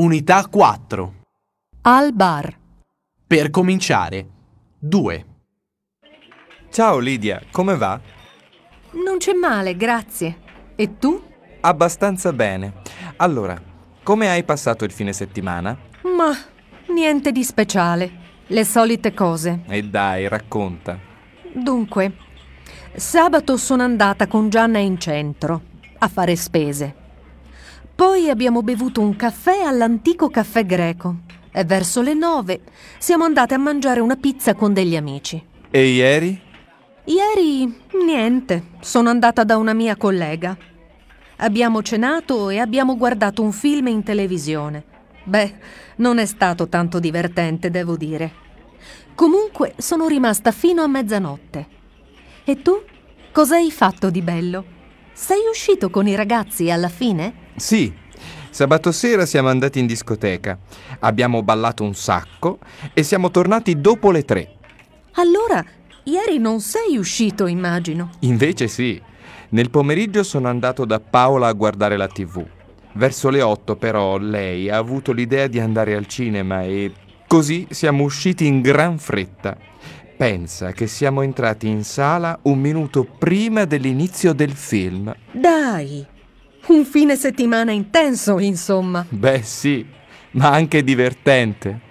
Unità 4. Al bar. Per cominciare. 2. Ciao Lidia, come va? Non c'è male, grazie. E tu? Abbastanza bene. Allora, come hai passato il fine settimana? Ma niente di speciale. Le solite cose. E dai, racconta. Dunque, sabato sono andata con Gianna in centro a fare spese. Poi abbiamo bevuto un caffè all'antico caffè greco e verso le nove siamo andate a mangiare una pizza con degli amici. E ieri? Ieri niente, sono andata da una mia collega. Abbiamo cenato e abbiamo guardato un film in televisione. Beh, non è stato tanto divertente, devo dire. Comunque sono rimasta fino a mezzanotte. E tu? Cosa hai fatto di bello? Sei uscito con i ragazzi alla fine? Sì. Sabato sera siamo andati in discoteca. Abbiamo ballato un sacco e siamo tornati dopo le tre. Allora, ieri non sei uscito, immagino. Invece sì. Nel pomeriggio sono andato da Paola a guardare la TV. Verso le otto però lei ha avuto l'idea di andare al cinema e così siamo usciti in gran fretta. Pensa che siamo entrati in sala un minuto prima dell'inizio del film. Dai, un fine settimana intenso, insomma. Beh sì, ma anche divertente.